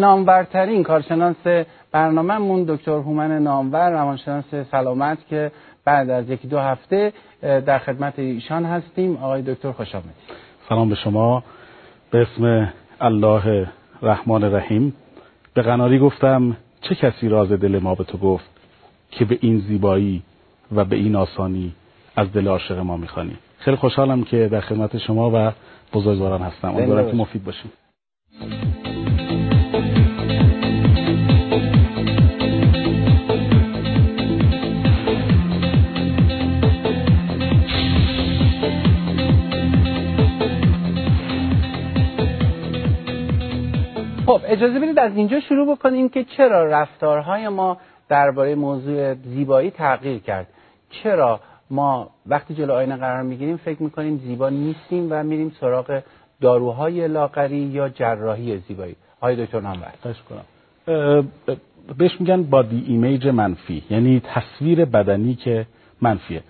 نامورترین کارشناس برنامهمون دکتر هومن نامور روانشناس سلامت که بعد از یکی دو هفته در خدمت ایشان هستیم. آقای دکتر خوش آمدید. سلام به شما. به اسم الله رحمان رحیم. به قناری گفتم چه کسی راز دل ما به تو گفت که به این زیبایی و به این آسانی از دل عاشق ما می‌خوانی؟ خیلی خوشحالم که در خدمت شما و بزرگواران هستم. امیدوارم که مفید باشیم اجازه بدید از اینجا شروع بکنیم که چرا رفتارهای ما درباره موضوع زیبایی تغییر کرد. چرا ما وقتی جلو آینه قرار می‌گیریم فکر می‌کنیم زیبا نیستیم و میریم سراغ داروهای لاغری یا جراحی زیبایی؟ های دکتر نامور. کنم. بهش میگن بادی ایمیج منفی یعنی تصویر بدنی که منفیه.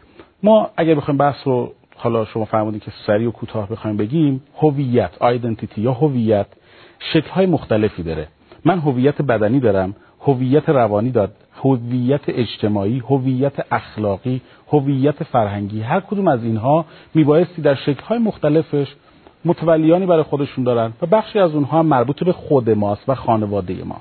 ما اگر بخوایم بحث رو حالا شما فرمودید که سریع و کوتاه بخوایم بگیم هویت آیدنتیتی یا هویت شکل‌های مختلفی داره. من هویت بدنی دارم هویت روانی داد هویت اجتماعی هویت اخلاقی هویت فرهنگی هر کدوم از اینها میبایستی در شکل‌های مختلفش متولیانی برای خودشون دارن و بخشی از اونها مربوط به خود ماست و خانواده ما.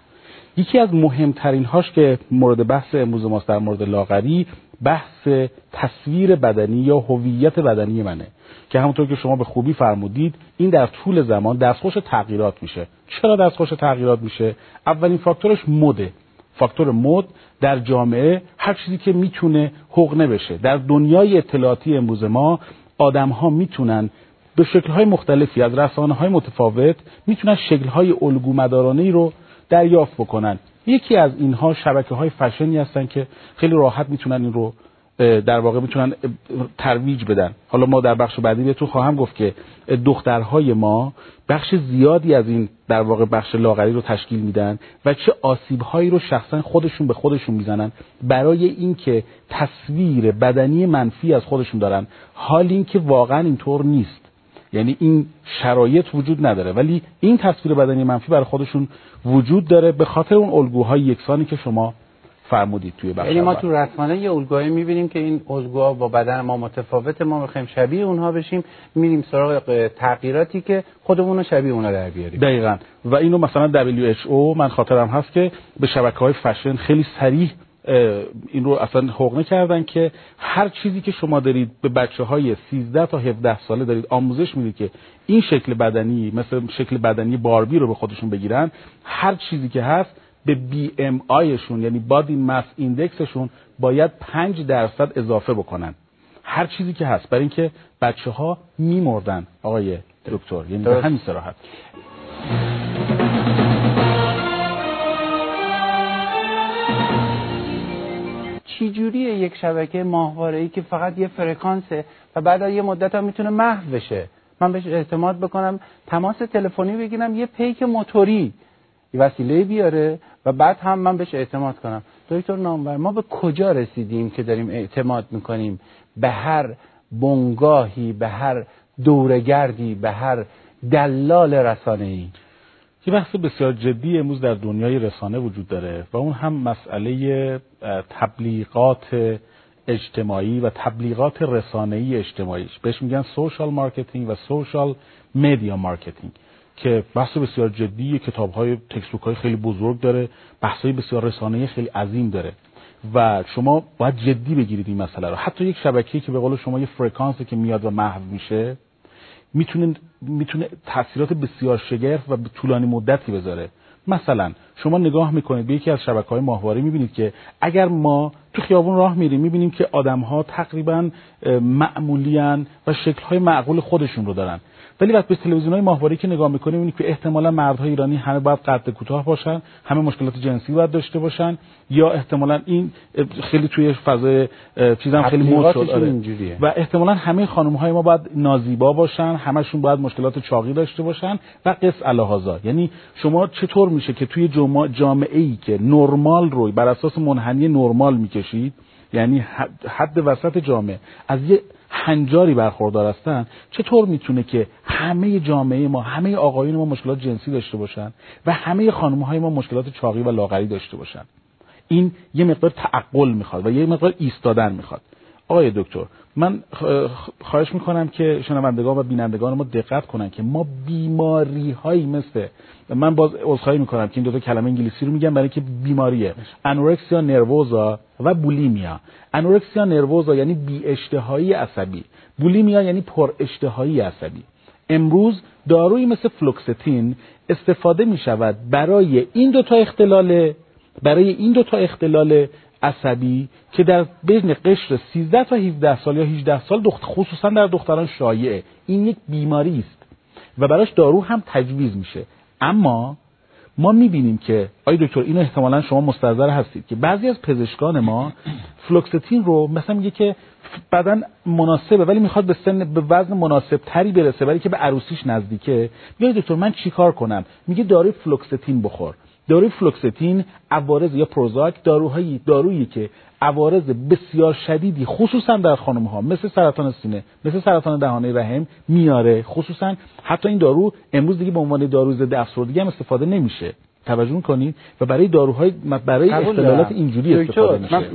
یکی از مهمترین هاش که مورد بحث امروز ماست در مورد لاغری بحث تصویر بدنی یا هویت بدنی منه. که همونطور که شما به خوبی فرمودید این در طول زمان دستخوش تغییرات میشه. چرا دستخوش تغییرات میشه؟ اولین فاکتورش مده فاکتور مد در جامعه هر چیزی که می‌تونه حقنه بشه. در دنیای اطلاعاتی امروز ما آدم ها می‌تونن به شکلهای مختلفی از رسانه های متفاوت می‌تونن شکلهای الگو مدارانه رو دریافت بکنن. یکی از اینها شبکه های فشنی هستن که خیلی راحت می‌تونن این رو در واقع می‌تونن ترویج بدن. حالا ما در بخش بعدی بهتون خواهم گفت که دخترهای ما بخش زیادی از این در واقع بخش لاغری رو تشکیل میدن و چه آسیبهایی رو شخصا خودشون به خودشون می‌زنن. برای اینکه تصویر بدنی منفی از خودشون دارن حال اینکه واقعا اینطور نیست. یعنی این شرایط وجود نداره. ولی این تصویر بدنی منفی برای خودشون وجود داره به خاطر اون الگوهای یکسانی که شما فرمودید توی بخش یعنی ما تو رسانه یه الگوهایی می‌بینیم که این الگوها با بدن ما متفاوت ما می‌خوایم شبیه اونها بشیم میریم سراغ تغییراتی که خودمون رو شبیه اونها در بیاریم. دقیقا. و اینو مثلا WHO من خاطرم هست که به شبکه های فشن خیلی سریح این رو اصلا حقنه کردن که هر چیزی که شما دارید به بچه های 13 تا 17 ساله دارید آموزش می‌دید که این شکل بدنی مثل شکل بدنی باربی رو به خودشون بگیرن هر چیزی که هست به بی ام آیشون یعنی بادی مس ایندکسشون باید 5 درصد اضافه بکنن. هر چیزی که هست. برای اینکه بچه ها میمردن آقای دکتر. یعنی به همین صراحت. یک شبکه ماهواره‌ای که فقط یه فرکانسه و بعد یه مدت هم می‌تونه محو بشه. من بهش اعتماد بکنم تماس تلفنی بگیرم یه پیک موتوری وسیله بیاره و بعد هم من بهش اعتماد کنم. دکتر نامور ما به کجا رسیدیم که داریم اعتماد می‌کنیم؟ به هر بنگاهی به هر دورگردی به هر دلال رسانه ای یه بحث بسیار جدی امروز در دنیای رسانه وجود داره و اون هم مسئله تبلیغات اجتماعی و تبلیغات رسانه‌ای اجتماعیش. بهش میگن social marketing و social media marketing که بحث بسیار جدی کتاب های textbook های خیلی بزرگ داره بحث های بسیار رسانه خیلی عظیم داره. و شما باید جدی بگیرید این مسئله رو. حتی یک شبکه که به قول شما یه فرکانسی که میاد و محو میشه می‌تونه می‌تونه تاثیرات بسیار شگرف و طولانی مدتی بذاره. مثلا شما نگاه می‌کنید به یکی از شبکه های ماهواره می‌بینید که اگر ما تو خیابون راه میریم می‌بینیم که آدم ها تقریبا معمولیان و شکل های معقول خودشون رو دارن. ولی وقتی به تلویزیون های ماهواره که نگاه می‌کنیم می‌بینید که احتمالا مردهای ایرانی همه باید قد کوتاه باشن همه مشکلات جنسی باید داشته باشن یا احتمالا این خیلی توی فضای چیزام خیلی مود شد آره. و احتمالا همه خانم های ما باید نازیبا باشن همشون باید مشکلات چاقی داشته باشن و قص الهازا یعنی شما چطور میشه که توی جامعه ای که نرمال رو بر اساس منحنی نرمال می‌کشید یعنی حد وسط جامعه از یه هنجاری برخوردار هستن چطور می‌تونه که همه جامعه ما همه آقایون ما مشکلات جنسی داشته باشن و همه خانم های ما مشکلات چاقی و لاغری داشته باشن؟ این یه مقدار تعقل می‌خواد و یه مقدار ایستادن می‌خواد. آقای دکتر من خواهش می‌کنم که شنوندگان و بینندگان ما دقت کنن که ما بیماری هایی مثل من باز عذرخواهی می‌کنم که این دو تا کلمه انگلیسی رو میگم برای که بیماریه. انورکسیا نروزا و بولیمیا انورکسیا نروزا یعنی بی اشتهایی عصبی. بولیمیا یعنی پر اشتهایی عصبی. امروز دارویی مثل فلوکستین استفاده می شود برای این دو تا اختلال برای این دو تا اختلال عصبی که در بین قشر 13 تا 17 سال یا 18 سال دخت خصوصا در دختران شایعه این یک بیماری است و براش دارو هم تجویز میشه. اما ما می‌بینیم که آی دکتر اینو احتمالا شما مستحضر هستید که بعضی از پزشکان ما فلوکستین رو مثلا میگه که بدن مناسبه ولی می‌خواد به سن به وزن مناسب تری برسه ولی که به عروسیش نزدیکه. میگه دکتر من چیکار کنم؟ میگه داروی فلوکستین بخور. داروی فلوکستین عوارض یا پروزاک داروهایی دارویی که عوارض بسیار شدیدی خصوصا در خانم ها مثل سرطان سینه مثل سرطان دهانه رحم میاره. خصوصا حتی این دارو امروز دیگه به عنوان دارو ضد افسردگی هم استفاده نمیشه. توجه کنید و برای داروهای برای اختلالات اینجوری استفاده میشه.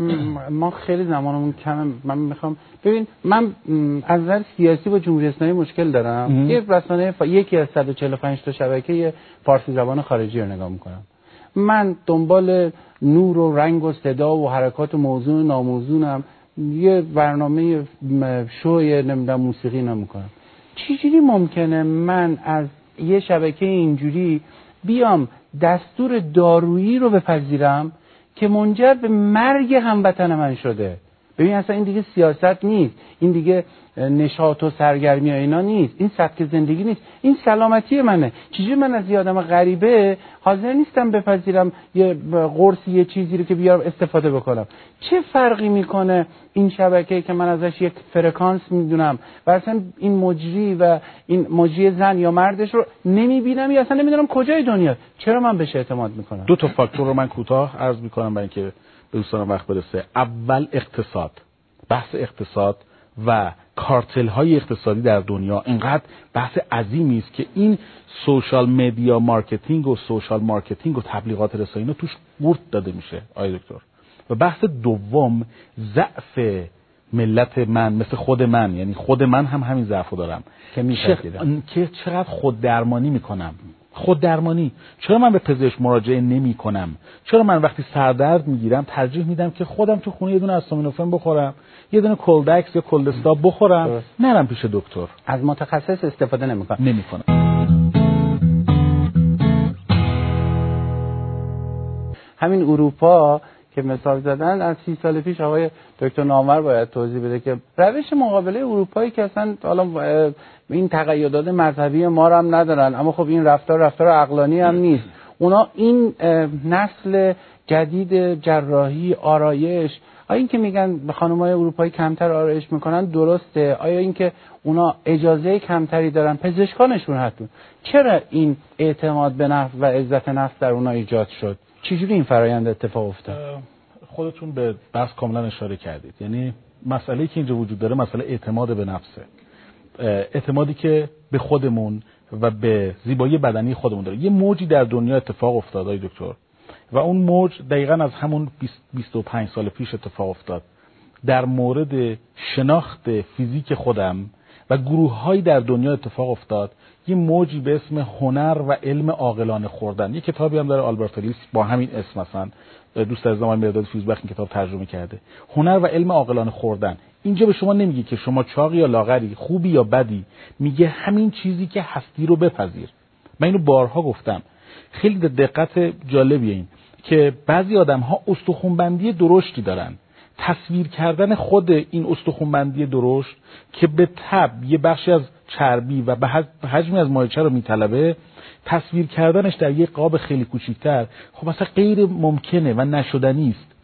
ما خیلی زمانمون کم من می‌خوام ببین من از نظر سیاسی با جمهوری اسلامی مشکل دارم. یه رسانه یکی از 145 تا شبکه فارسی زبان خارجی رو نگاه می‌کنم. من دنبال نور و رنگ و صدا و حرکات موضوع و ناموزونم. یه برنامه شوی نمی‌دونم موسیقی نمی‌کنم. چجوری ممکنه من از یه شبکه اینجوری بیام دستور دارویی رو بپذیرم که منجر به مرگ هموطن من شده؟ ببین اصلا این دیگه سیاست نیست. این دیگه نشاط و سرگرمی و اینا نیست. این سبک زندگی نیست. این سلامتی منه. چیزی من از یه غریبه حاضر نیستم بپذیرم یه قرصی یه چیزی رو که بیارم استفاده بکنم؟ چه فرقی می‌کنه این شبکه که من ازش یک فرکانس می‌دونم و اصلا این مجری و این مجری زن یا مردش رو نمی‌بینم؟ یا اصلا نمی‌دونم کجای دنیا؟ چرا من بهش اعتماد می‌کنم؟ دو تا فاکتور رو من کوتاه عرض می‌کنم برای اینکه دوستان وقت برسه. اول اقتصاد بحث اقتصاد و کارتل های اقتصادی در دنیا. اینقدر بحث عظیمی است که این social media marketing و social marketing و تبلیغات رسانی توش قورت داده میشه آقای دکتر. و بحث دوم ضعف ملت من مثل خود من. یعنی خود من هم همین ضعف دارم. که که چقدر خود درمانی می‌کنم. خود درمانی. چرا من به پزشک مراجعه نمی کنم؟ چرا من وقتی سردرد می‌گیرم ترجیح میدم که خودم تو خونه یه دونه استامینوفن بخورم یه دونه کلدکس یا کلدستا بخورم نرم پیش دکتر. از متخصص استفاده نمی‌کنم نمی‌کنم همین اروپا که مثال زدن از سی سال پیش آقای دکتر نامور باید توضیح بده که روش مقابله اروپایی که اصلا حالا این تقیدات مذهبی ما رو هم ندارن اما خب این رفتار رفتار عقلانی هم نیست. اونا این نسل جدید جراحی آرایش آیا اینکه میگن به های اروپایی کمتر آرایش می‌کنن درسته. آیا اینکه اونا اجازه کمتری دارن؟ پزشکانشون حتون چرا این اعتماد به نفس و عزت نفس در اونا ایجاد شد؟ چجوری این فرایند اتفاق افتاد؟ خودتون به بحث کاملا اشاره کردید. یعنی مسئله که اینجا وجود داره مسئله اعتماد به نفسه. اعتمادی که به خودمون و به زیبایی بدنی خودمون داره. یه موجی در دنیا اتفاق افتاد دکتر. و اون موج دقیقا از همون 25 سال پیش اتفاق افتاد. در مورد شناخت فیزیک خودم و گروه در دنیا اتفاق افتاد یه موجی به اسم هنر و علم عاقلانه خوردن. یه کتابی هم داره آلبرت با همین اسم مثلا. دوست از زمان مرداد فیزبخ این کتاب ترجمه کرده. هنر و علم عاقلانه خوردن. اینجا به شما نمیگه که شما چاقی یا لاغری خوبی یا بدی. میگه همین چیزی که هستی رو بپذیر. من اینو بارها گفتم. خیلی دقت جالبیه این. که بعضی آدم ها استخونبندی درشتی دارن. تصویر کردن خود این استخونبندی درشت که به تب یه بخشی از چربی و به حجمی از مایچه رو میطلبه تصویر کردنش در یک قاب خیلی کوچیکتر خب اصلا غیر ممکنه و نشدنی است.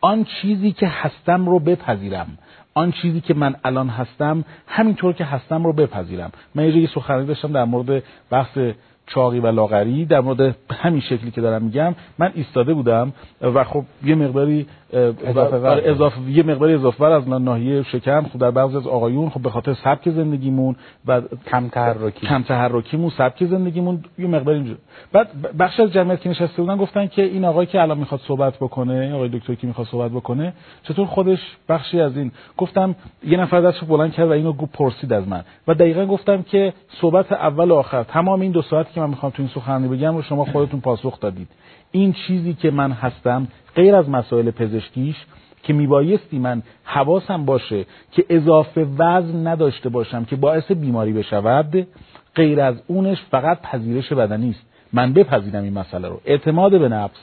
آن چیزی که هستم رو بپذیرم. آن چیزی که من الان هستم همینطور که هستم رو بپذیرم. من یه سخنرانی داشتم در مورد بحث چاقی و لاغری در مورد همین شکلی که دارم میگم من ایستاده بودم و خب یه مقداری اضافه. آره، اضافه یه مقداری اضافه ور از ناحیه شکم خب در بعضی از آقایون خب به خاطر سبک زندگیمون و کم تحرکی. کم تحرکیمون سبک زندگیمون یه مقدار اینجور. بعد بخش از جمعیت که نشسته بودن گفتن که این آقایی که الان می‌خواد صحبت بکنه این آقای دکتر که می‌خواد صحبت بکنه چطور خودش بخشی از این؟ گفتم یه نفر دستش بلند کرد و اینو گفت پرسید از من. و دقیقا گفتم که صحبت اول و آخر تمام این دو ساعتی که من می‌خوام تو این سخنرانی بگم رو شما خودتون پاسخ دادید. این چیزی که من هستم غیر از مسائل پزشکیش که میبایستی من حواسم باشه که اضافه وزن نداشته باشم که باعث بیماری بشود غیر از اونش فقط پذیرش بدنی است. من بپذیرم این مسئله رو. اعتماد به نفس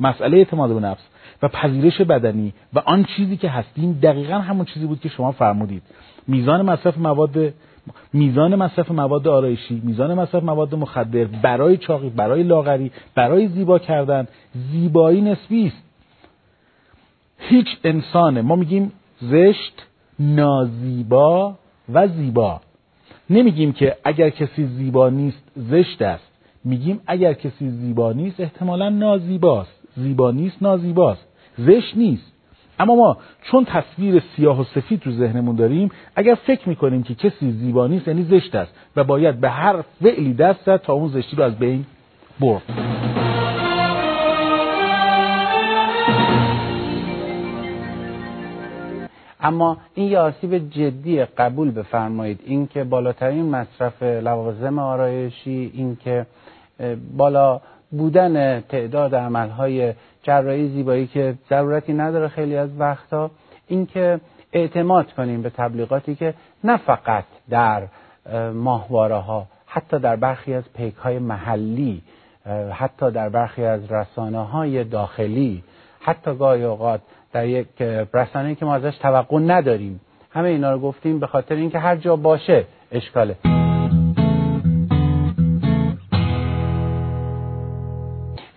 مسئله اعتماد به نفس و پذیرش بدنی و آن چیزی که هستیم دقیقا همون چیزی بود که شما فرمودید. میزان مصرف مواد میزان مصرف مواد آرایشی میزان مصرف مواد مخدر برای چاقی برای لاغری برای زیبا کردن زیبایی نسبی است. هیچ انسان ما میگیم زشت نازیبا و زیبا. نمیگیم که اگر کسی زیبا نیست زشت است. میگیم اگر کسی زیبا نیست احتمالا نازیباست. زیبا نیست نازیباست. زشت نیست. اما ما چون تصویر سیاه و سفید رو ذهنمون داریم اگر فکر می‌کنیم که کسی زیبا نیست یعنی زشت است و باید به هر فعلی دست زد تا اون زشتی رو از بین برد. اما این یه آسیب جدی قبول بفرمایید. اینکه بالاترین مصرف لوازم آرایشی اینکه بالا بودن تعداد عملهای جراحی زیبایی که ضرورتی نداره خیلی از وقتها اینکه اعتماد کنیم به تبلیغاتی که نه فقط در ماهواره ها حتی در برخی از پیک های محلی حتی در برخی از رسانه های داخلی حتی گاهی اوقات در یک رسانه که ما ازش توقع نداریم. همه اینا رو گفتیم به خاطر اینکه هر جا باشه اشکاله.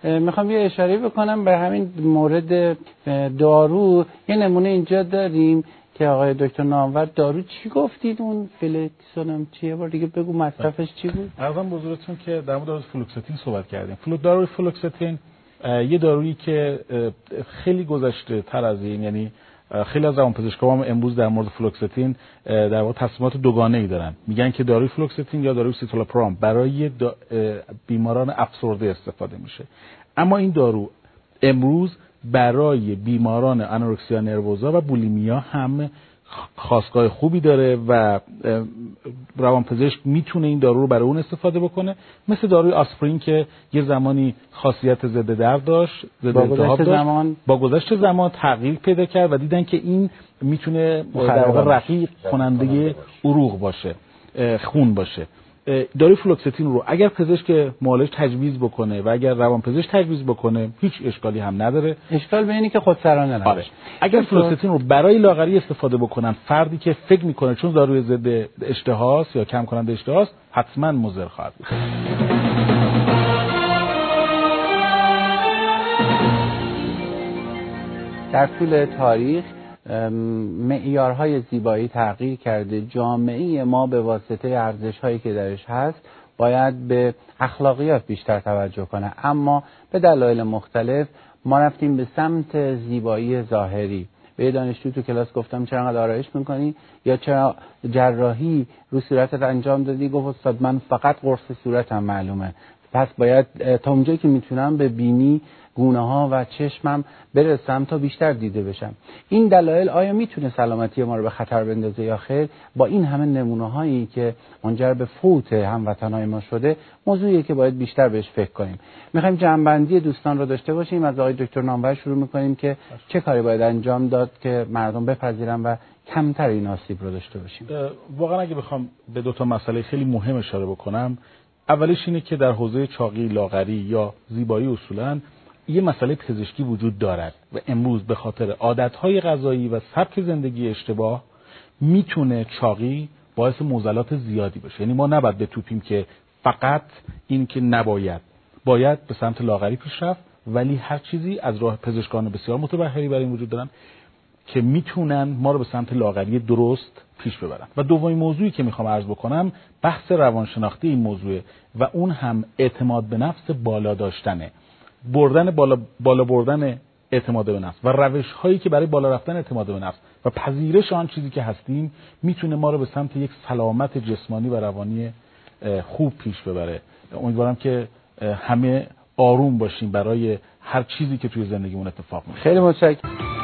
می‌خوام یه اشاره بکنم به همین مورد دارو. یه نمونه اینجا داریم که آقای دکتر نامور دارو چی گفتید؟ اون فلکسون چیه؟ بار دیگه بگو مصرفش چی بود؟ ارزم بزرگتون که در مورد فلوکستین صحبت کردیم. فلو داروی فلوکستین یه دارویی که خیلی گذشته تر از این یعنی خیلی از روانپزشکان هم امروز در مورد فلوکستین در واقع تصمیمات دوگانه ای دارن. میگن که داروی فلوکستین یا داروی سیتولاپرام برای بیماران افسرده استفاده میشه. اما این دارو امروز برای بیماران انورکسیا نروزا و بولیمیا هم خواستگاه خوبی داره و روانپزشک می‌تونه این دارو رو برای اون استفاده بکنه. مثل داروی آسپرین که یه زمانی خاصیت ضد درد داشت ضد با گذشت زمان. با گذشت زمان تغییر پیدا کرد و دیدن که این می‌تونه در واقع رقیق کننده عروق باشه خون باشه. داروی فلوکستین رو اگر پزشک معالج تجویز بکنه و اگر روان پزشک تجویز بکنه هیچ اشکالی هم نداره. اشکال به اینی که خودسرانه نباشه. آره. اگر فلوکستین رو برای لاغری استفاده بکنن فردی که فکر می‌کنه چون داروی ضد اشتهاست یا کم کننده اشتهاست حتما مضر خواهد بود. در طول تاریخ معیارهای زیبایی تغییر کرده. جامعه ما به واسطه ارزش هایی که درش هست باید به اخلاقیات بیشتر توجه کنه. اما به دلایل مختلف ما رفتیم به سمت زیبایی ظاهری. به یه دانشجو تو کلاس گفتم چرا انقدر آرایش می‌کنی؟ یا چرا جراحی رو صورتت انجام دادی؟ گفت استاد من فقط قرص صورتم معلومه. پس باید تا اونجایی که می‌تونم به بینی گونه ها و چشمم برسم تا بیشتر دیده بشم. این دلایل آیا می‌تونه سلامتی ما رو به خطر بندازه یا خیر؟ با این همه نمونه هایی که منجر به فوت هموطنهای ما شده موضوعیه که باید بیشتر بهش فکر کنیم. می‌خوایم جنبندی دوستان رو داشته باشیم. از آقای دکتر نامور شروع می‌کنیم که چه کاری باید انجام داد که مردم بپذیرن و کمتر این آسیب رو داشته باشیم؟ واقعا اگه بخوام به دو تا مسئله خیلی مهم اشاره بکنم اولش اینه که در حوزه چاقی لاغری یا زیبایی اصولا یه مسئله پزشکی وجود دارد و امروز به خاطر عادتهای غذایی و سبک زندگی اشتباه می‌تونه چاقی باعث موزلات زیادی بشه. یعنی ما نباید بتوپیم که فقط این که نباید. باید به سمت لاغری پیش رفت ولی هر چیزی از راه پزشکان بسیار متبهری برای این وجود دارن. که می‌تونن ما رو به سمت لاغری درست پیش ببرن. و دومین موضوعی که می‌خوام عرض بکنم بحث روانشناختی این موضوع و اون هم اعتماد به نفس بالا داشتنه بردن بالا, بالا بردن اعتماد به نفس و روش هایی که برای بالا رفتن اعتماد به نفس و پذیرش آن چیزی که هستیم می‌تونه ما رو به سمت یک سلامت جسمانی و روانی خوب پیش ببره. امیدوارم که همه آروم باشیم برای هر چیزی که توی زندگیمون اتفاق میفته خیلی متشکرم.